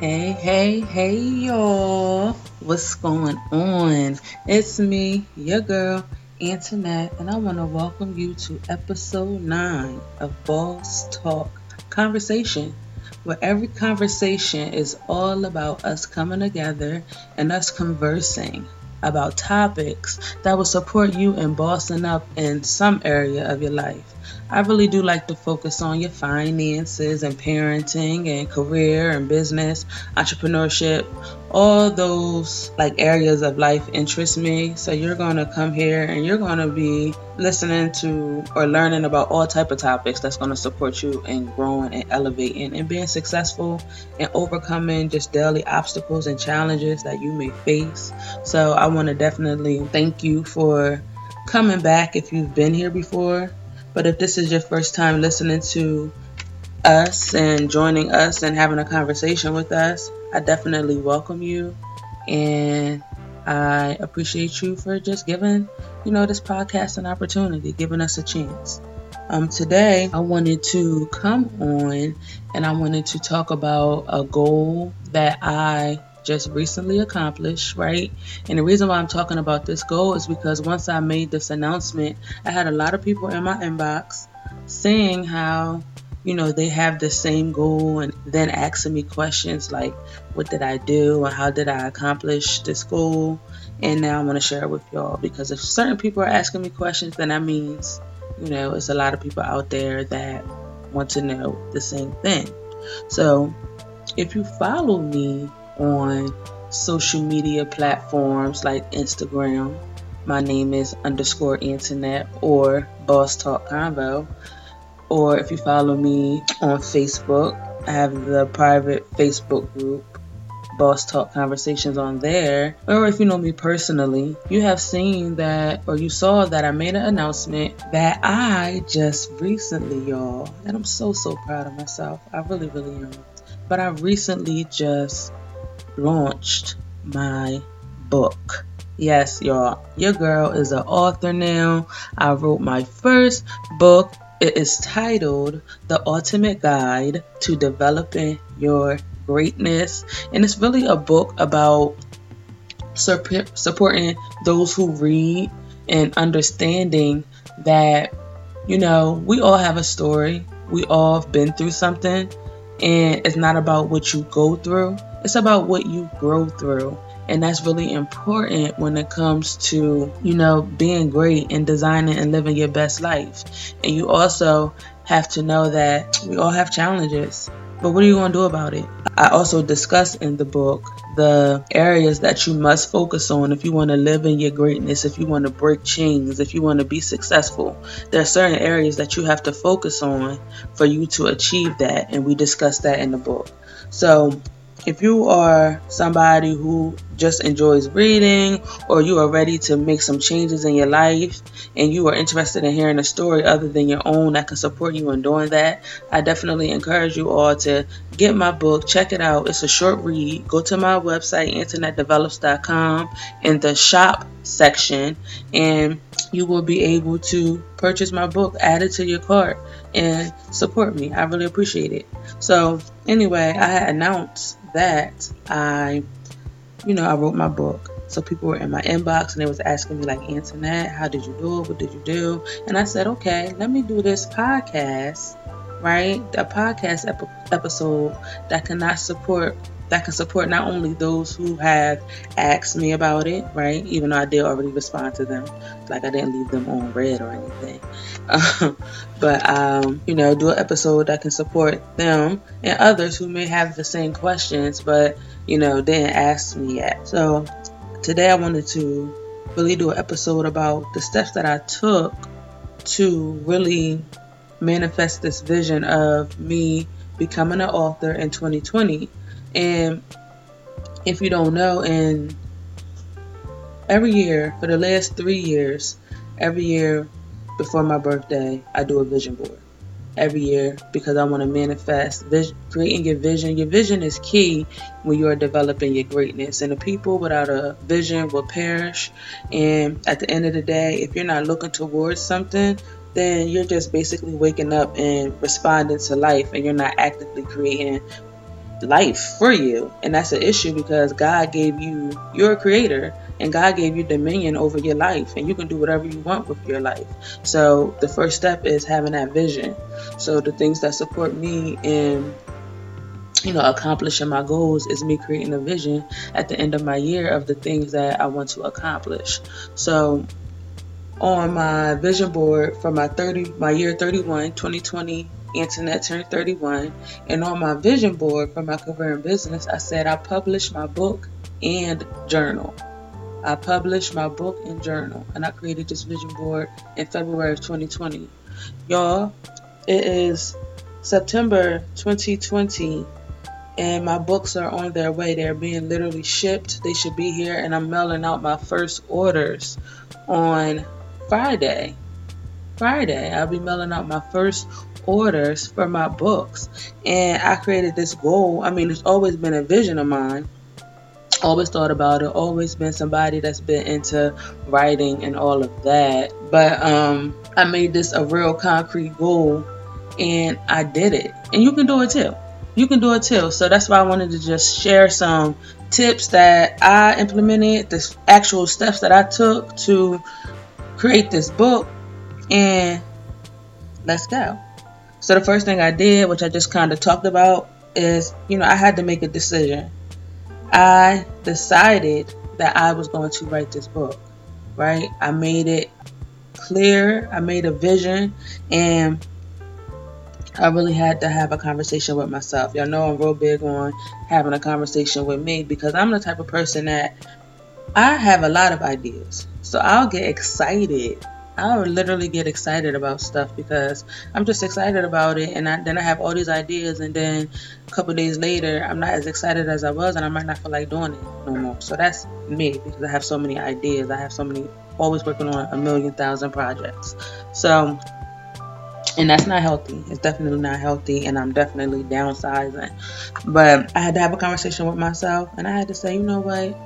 Hey, hey, hey, y'all. What's going on? It's me, your girl, Antoinette, and I want to welcome you to episode 9 of Boss Talk Conversation, where every conversation is all about us coming together and us conversing about topics that will support you in bossing up in some area of your life. I really do like to focus on your finances and parenting and career and business, entrepreneurship, all those like areas of life interest me. So you're going to come here and you're going to be listening to or learning about all type of topics that's going to support you in growing and elevating and being successful and overcoming just daily obstacles and challenges that you may face. So I want to definitely thank you for coming back if you've been here before but if this is your first time listening to us and joining us and having a conversation with us, I definitely welcome you and I appreciate you for just giving, you know, this podcast an opportunity, giving us a chance. Um, today, I wanted to come on and I wanted to talk about a goal that I just recently accomplished, right? And the reason why I'm talking about this goal is because once I made this announcement, I had a lot of people in my inbox saying how, you know, they have the same goal and then asking me questions like, what did I do and how did I accomplish this goal? And now I want to share it with y'all because if certain people are asking me questions, then that means, you know, it's a lot of people out there that want to know the same thing. So if you follow me on social media platforms like Instagram. My name is underscore Antoinette or Boss Talk Convo. Or if you follow me on Facebook, I have the private Facebook group Boss Talk Conversations on there. Or if you know me personally, you have seen that or you saw that I made an announcement that I just recently, y'all, and I'm so, so proud of myself. I really, really am. But I recently just launched my book. Yes, y'all, your girl is an author now. I wrote my first book. It is titled The Ultimate Guide to Developing Your Greatness. And it's really a book about supporting those who read and understanding that, you know, we all have a story. We all have been through something. And it's not about what you go through, it's about what you grow through. And that's really important when it comes to, you know, being great and designing and living your best life. And you also have to know that we all have challenges. But what are you going to do about it? I also discuss in the book the areas that you must focus on if you want to live in your greatness, if you want to break chains, if you want to be successful. There are certain areas that you have to focus on for you to achieve that, and we discuss that in the book. So, if you are somebody who just enjoys reading or you are ready to make some changes in your life and you are interested in hearing a story other than your own that can support you in doing that, I definitely encourage you all to get my book, check it out. It's a short read. Go to my website, antoinettedevelops.com, in the shop section, and you will be able to purchase my book, add it to your cart, and support me. I really appreciate it. So, anyway, I announced that, I, you know, I wrote my book. So people were in my inbox and they was asking me like, Antoinette, how did you do it? What did you do? And I said, okay, let me do this podcast, right? A podcast ep- episode that cannot support that can support not only those who have asked me about it, right? Even though I did already respond to them, like I didn't leave them on read or anything. But um, you know, do an episode that can support them and others who may have the same questions, but you know, didn't ask me yet. So today I wanted to really do an episode about the steps that I took to really manifest this vision of me becoming an author in 2020 and if you don't know, and every year for the last three years, every year before my birthday, I do a vision board. Every year because I want to manifest vision, creating your vision. Your vision is key when you are developing your greatness. And the people without a vision will perish. And at the end of the day, if you're not looking towards something, then you're just basically waking up and responding to life and you're not actively creating life for you. And that's an issue because God gave you, you're creator, and God gave you dominion over your life, and you can do whatever you want with your life. So the first step is having that vision. So the things that support me in you know, accomplishing my goals is me creating a vision at the end of my year of the things that I want to accomplish. So on my vision board for my 30 my year 31 2020 Antoinette turned 31 and on my vision board for my career and business I said I published my book and journal I published my book and journal and I created this vision board in February of 2020 y'all it is September 2020 and my books are on their way. They're being literally shipped. They should be here, and I'm mailing out my first orders on Friday. Friday, I'll be mailing out my first orders for my books. And I created this goal. I mean, it's always been a vision of mine. Always thought about it. Always been somebody that's been into writing and all of that. But um, I made this a real concrete goal, and I did it. And you can do it too. You can do it too. So that's why I wanted to just share some tips that I implemented, the actual steps that I took to create this book, and let's go. So the first thing I did, which I just kind of talked about, is you know I had to make a decision. I decided that I was going to write this book, right? I made it clear. I made a vision, and I really had to have a conversation with myself. Y'all know I'm real big on having a conversation with me because I'm the type of person that I have a lot of ideas. So I'll get excited. I'll literally get excited about stuff because I'm just excited about it, and I, then I have all these ideas, and then a couple days later, I'm not as excited as I was, and I might not feel like doing it no more. So that's me because I have so many ideas. I have so many, always working on a million thousand projects. So, and that's not healthy. It's definitely not healthy, and I'm definitely downsizing. But I had to have a conversation with myself, and I had to say, you know what?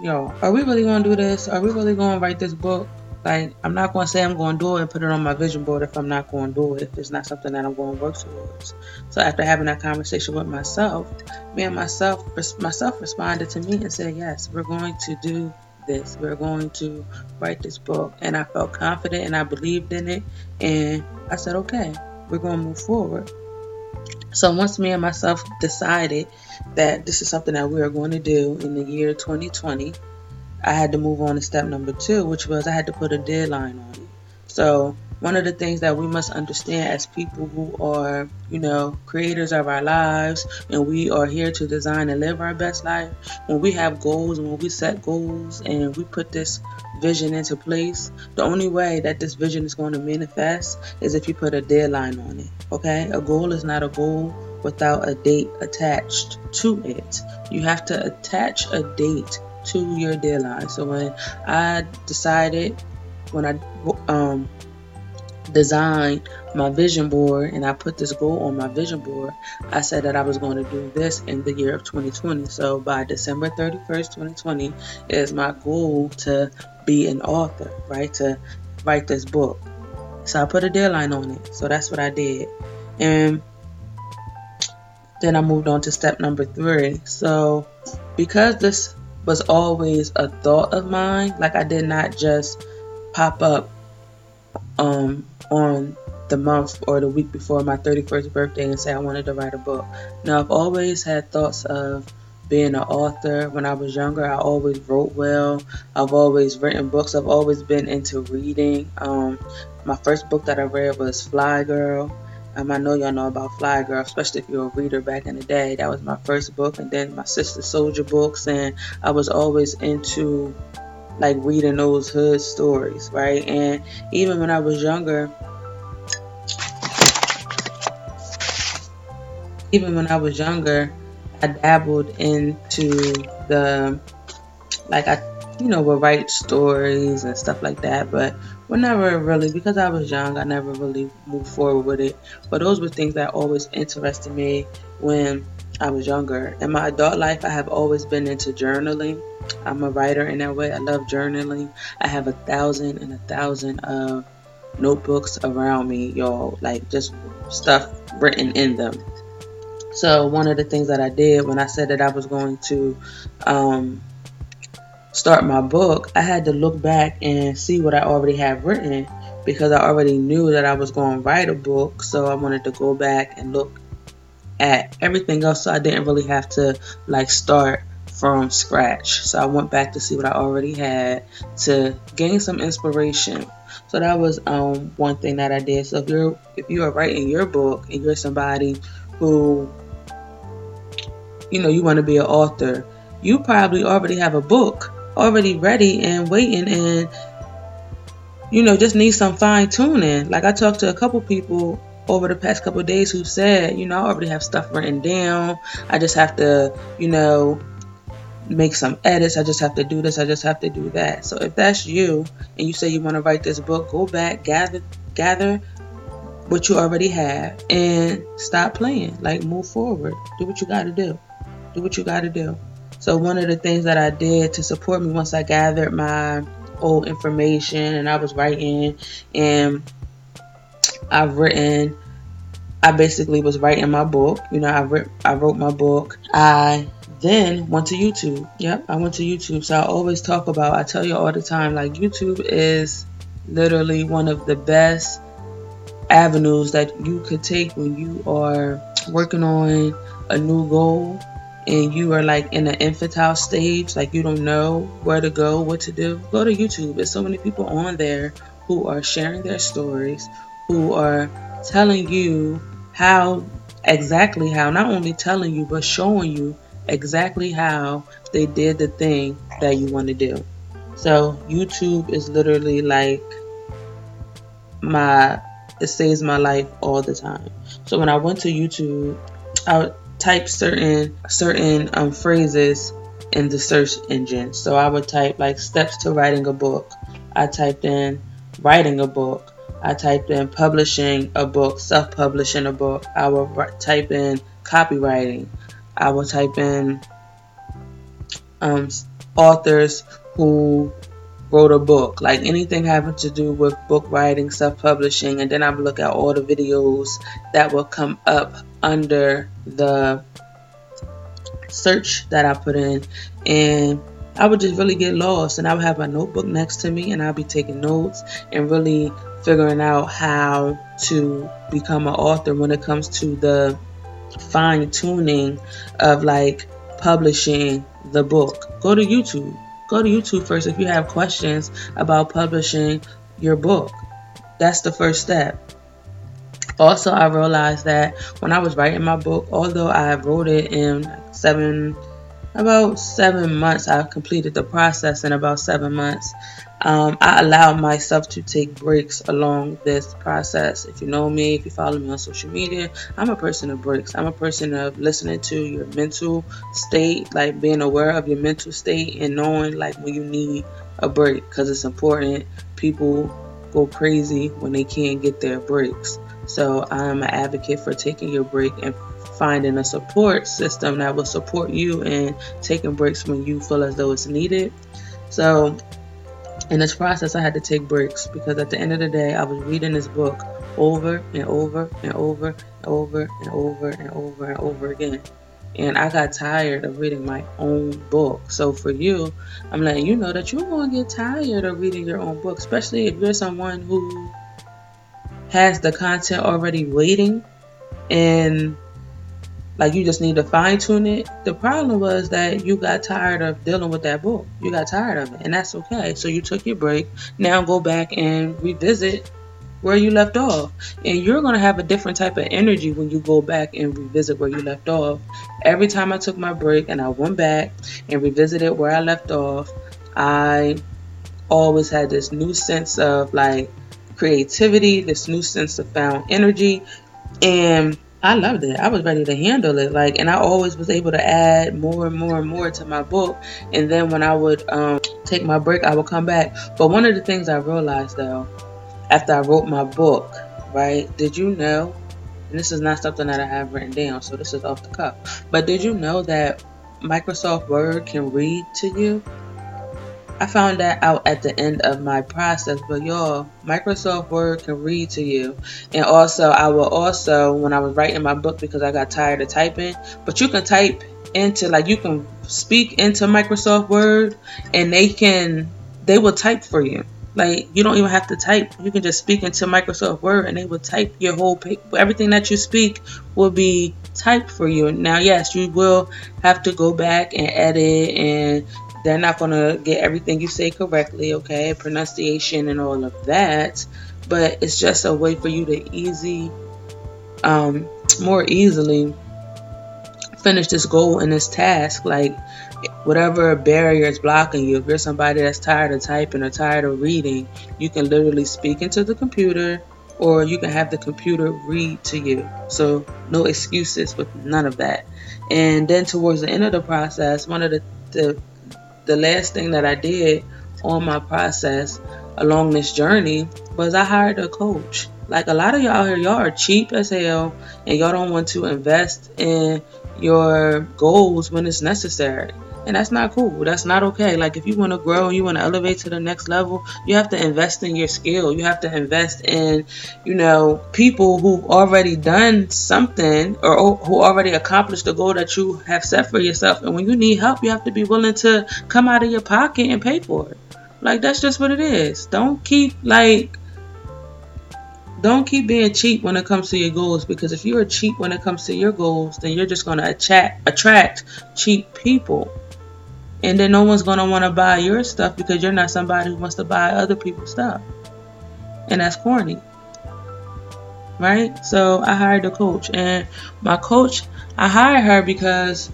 yo, are we really gonna do this? Are we really gonna write this book? Like, I'm not gonna say I'm gonna do it and put it on my vision board if I'm not gonna do it, if it's not something that I'm gonna work towards. So after having that conversation with myself, me and myself myself responded to me and said, Yes, we're going to do this. We're going to write this book. And I felt confident and I believed in it. And I said, Okay, we're gonna move forward. So once me and myself decided that this is something that we are going to do in the year 2020, I had to move on to step number two, which was I had to put a deadline on it. So one of the things that we must understand as people who are, you know, creators of our lives and we are here to design and live our best life, when we have goals and when we set goals and we put this vision into place, the only way that this vision is going to manifest is if you put a deadline on it. Okay? A goal is not a goal without a date attached to it. You have to attach a date to your deadline. So when I decided when I um designed my vision board and I put this goal on my vision board, I said that I was going to do this in the year of 2020. So by December 31st, 2020 is my goal to be an author, right? To write this book. So I put a deadline on it. So that's what I did. And then I moved on to step number three. So because this was always a thought of mine, like I did not just pop up um, on the month or the week before my 31st birthday and say I wanted to write a book. Now, I've always had thoughts of being an author. When I was younger, I always wrote well. I've always written books. I've always been into reading. Um, my first book that I read was Fly Girl. Um, I know y'all know about Fly Girl, especially if you're a reader back in the day. That was my first book, and then my Sister Souljah books, and I was always into like reading those hood stories, right? And even when I was younger, even when I was younger, I dabbled into the like I you know would write stories and stuff like that, but never really because I was young. I never really moved forward with it. But those were things that always interested me when I was younger. In my adult life, I have always been into journaling. I'm a writer in that way. I love journaling. I have a thousand and a thousand of notebooks around me, y'all, like just stuff written in them. So one of the things that I did when I said that I was going to um, start my book, I had to look back and see what I already have written because I already knew that I was going to write a book. So I wanted to go back and look at everything else so I didn't really have to like start from scratch. So I went back to see what I already had to gain some inspiration. So that was um, one thing that I did. So if you're if you are writing your book and you're somebody who you know you want to be an author, you probably already have a book already ready and waiting and you know just need some fine tuning. Like I talked to a couple people over the past couple days who said, you know, I already have stuff written down. I just have to, you know, make some edits. I just have to do this. I just have to do that. So if that's you and you say you want to write this book, go back, gather, gather what you already have, and stop playing. Like move forward. Do what you got to do. Do what you got to do. So one of the things that I did to support me once I gathered my old information and I was writing and I've written I basically was writing my book. You know, I, re- I wrote my book. I then went to YouTube. Yep, I went to YouTube. So I always talk about, I tell you all the time, like YouTube is literally one of the best avenues that you could take when you are working on a new goal and you are like in an infantile stage, like you don't know where to go, what to do. Go to YouTube. There's so many people on there who are sharing their stories, who are telling you how exactly how, not only telling you, but showing you exactly how they did the thing that you want to do. So YouTube is literally like my it saves my life all the time. So when I went to YouTube, I type certain certain um, phrases in the search engine. So I would type like steps to writing a book. I typed in writing a book. I typed in publishing a book, self-publishing a book. I would type in copywriting. I will type in um, authors who wrote a book, like anything having to do with book writing, self publishing, and then I would look at all the videos that will come up under the search that I put in, and I would just really get lost. And I would have my notebook next to me, and I'd be taking notes and really figuring out how to become an author when it comes to the fine tuning of like publishing the book. Go to YouTube. Go to YouTube first if you have questions about publishing your book. That's the first step. Also, I realized that when I was writing my book, although I wrote it in seven, about seven months, I completed the process in about seven months um, I allowed myself to take breaks along this process. If you know me, if you follow me on social media, I'm a person of breaks. I'm a person of listening to your mental state, like being aware of your mental state and knowing like when you need a break because it's important. People go crazy when they can't get their breaks. So I'm an advocate for taking your break and finding a support system that will support you and taking breaks when you feel as though it's needed. So in this process, I had to take breaks because at the end of the day, I was reading this book over and over and over and over and over and over and over again. And I got tired of reading my own book. So for you, I'm letting you know that you're going to get tired of reading your own book, especially if you're someone who has the content already waiting and like you just need to fine tune it. The problem was that you got tired of dealing with that book. You got tired of it, and that's okay. So you took your break. Now go back and revisit where you left off. And you're going to have a different type of energy when you go back and revisit where you left off. Every time I took my break and I went back and revisited where I left off, I always had this new sense of like creativity, this new sense of found energy. And I loved it. I was ready to handle it. Like, and I always was able to add more and more and more to my book. And then when I would um, take my break, I would come back. But one of the things I realized though, after I wrote my book, right? Did you know? And this is not something that I have written down, so this is off the cuff. But did you know that Microsoft Word can read to you? I found that out at the end of my process. But y'all, Microsoft Word can read to you. And also, I will also, when I was writing my book because I got tired of typing, but you can type into, like, you can speak into Microsoft Word and they can, they will type for you. Like you don't even have to type. You can just speak into Microsoft Word and they will type your whole. Everything that you speak will be typed for you. Now, yes, you will have to go back and edit and they're not going to get everything you say correctly, okay? Pronunciation and all of that. But it's just a way for you to easy, um, more easily finish this goal and this task. Like whatever barrier is blocking you, if you're somebody that's tired of typing or tired of reading, you can literally speak into the computer or you can have the computer read to you. So no excuses with none of that. And then towards the end of the process, one of the, the the last thing that I did on my process along this journey was I hired a coach. Like a lot of y'all here, y'all are cheap as hell and y'all don't want to invest in your goals when it's necessary. And that's not cool. That's not okay. Like if you want to grow and you want to elevate to the next level, you have to invest in your skill. You have to invest in, you know, people who've already done something or who already accomplished the goal that you have set for yourself. And when you need help, you have to be willing to come out of your pocket and pay for it. Like that's just what it is. Don't keep like don't keep being cheap when it comes to your goals because if you're cheap when it comes to your goals, then you're just going to attract attract cheap people. And then no one's going to want to buy your stuff because you're not somebody who wants to buy other people's stuff. And that's corny. Right? So I hired a coach and my coach, I hired her because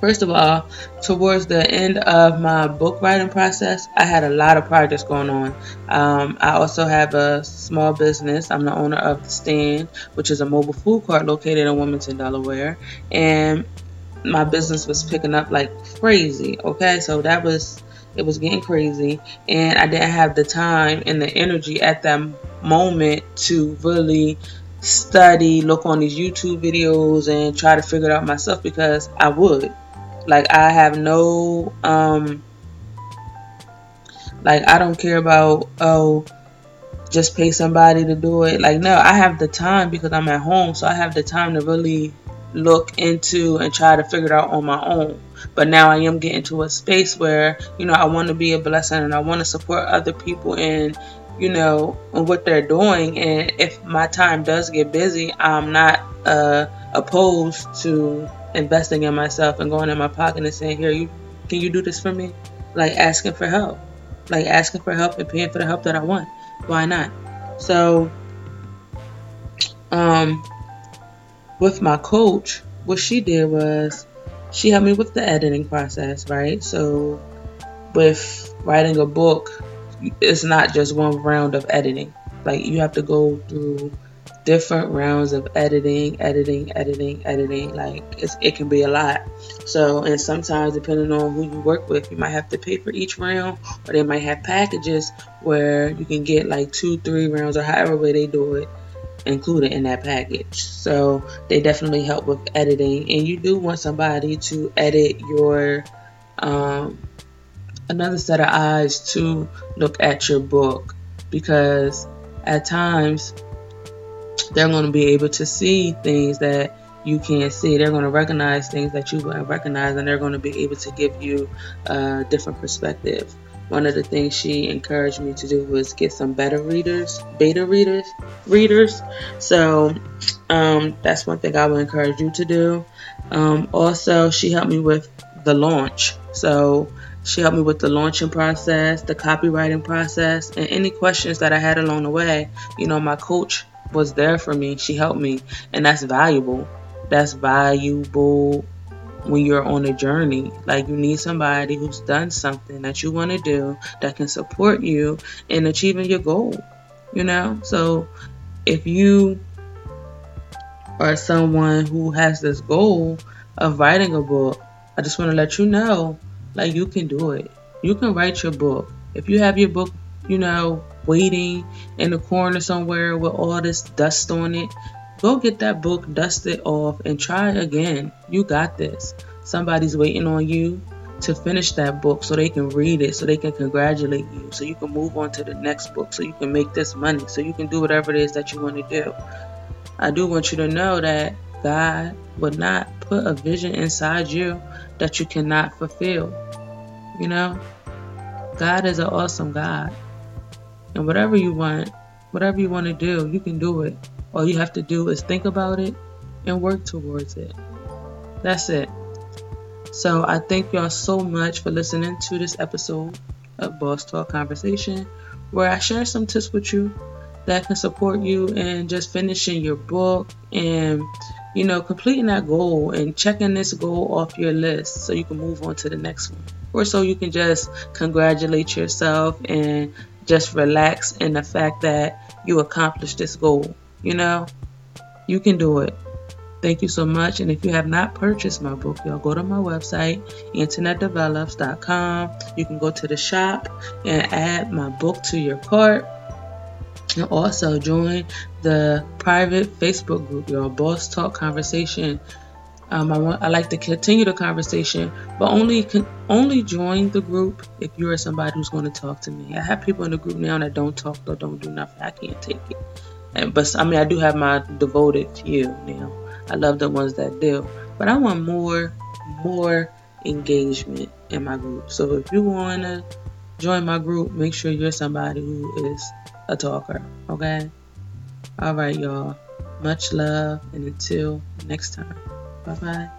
First of all, towards the end of my book writing process, I had a lot of projects going on. Um, I also have a small business. I'm the owner of The Stand, which is a mobile food court located in Wilmington, Delaware. And my business was picking up like crazy. Okay, so that was it was getting crazy, and I didn't have the time and the energy at that moment to really study, look on these YouTube videos, and try to figure it out myself because I would. Like I have no um like I don't care about oh just pay somebody to do it. Like no, I have the time because I'm at home, so I have the time to really look into and try to figure it out on my own. But now I am getting to a space where, you know, I want to be a blessing and I want to support other people in, you know, what they're doing. And if my time does get busy, I'm not uh, opposed to investing in myself and going in my pocket and saying, "Here, you can you do this for me?" Like asking for help, like asking for help and paying for the help that I want. Why not? So, um, with my coach, what she did was she helped me with the editing process, right? So, with writing a book, it's not just one round of editing. Like you have to go through different rounds of editing, editing, editing, editing. Like it can be a lot. So, and sometimes depending on who you work with, you might have to pay for each round, or they might have packages where you can get like two, three rounds, or however way they do it included in that package. So they definitely help with editing, and you do want somebody to edit your um, another set of eyes to look at your book because at times they're going to be able to see things that you can't see. They're going to recognize things that you wouldn't recognize, and they're going to be able to give you a different perspective. One of the things she encouraged me to do was get some better readers, beta readers, readers. So um, that's one thing I would encourage you to do. Um, also, she helped me with the launch. So she helped me with the launching process, the copywriting process, and any questions that I had along the way. You know, my coach was there for me. She helped me, and that's valuable. That's valuable when you're on a journey. Like you need somebody who's done something that you want to do that can support you in achieving your goal. You know? So if you are someone who has this goal of writing a book, I just want to let you know like you can do it. You can write your book. If you have your book, you know, waiting in the corner somewhere with all this dust on it, go get that book, dust it off, and try again. You got this. Somebody's waiting on you. to finish that book so they can read it, so they can congratulate you, so you can move on to the next book, so you can make this money, so you can do whatever it is that you want to do. I do want you to know that God would not put a vision inside you that you cannot fulfill. You know, God is an awesome God. And whatever you want, whatever you want to do, you can do it. All you have to do is think about it and work towards it. That's it. So I thank y'all so much for listening to this episode of Boss Talk Conversation, where I share some tips with you that can support you in just finishing your book and you know completing that goal and checking this goal off your list so you can move on to the next one or so you can just congratulate yourself and just relax in the fact that you accomplished this goal you know you can do it Thank you so much. And if you have not purchased my book, y'all go to my website, antoinettedevelops.com. You can go to the shop and add my book to your cart. And also join the private Facebook group, your Boss Talk Conversation. Um, I want I like to continue the conversation, but only can only join the group if you are somebody who's going to talk to me. I have people in the group now that don't talk or don't do nothing. I can't take it. And, but I mean, I do have my devoted few now. I love the ones that do, but I want more, more engagement in my group. So if you want to join my group, make sure you're somebody who is a talker. Okay. All right, y'all. Much love, and until next time. Bye bye.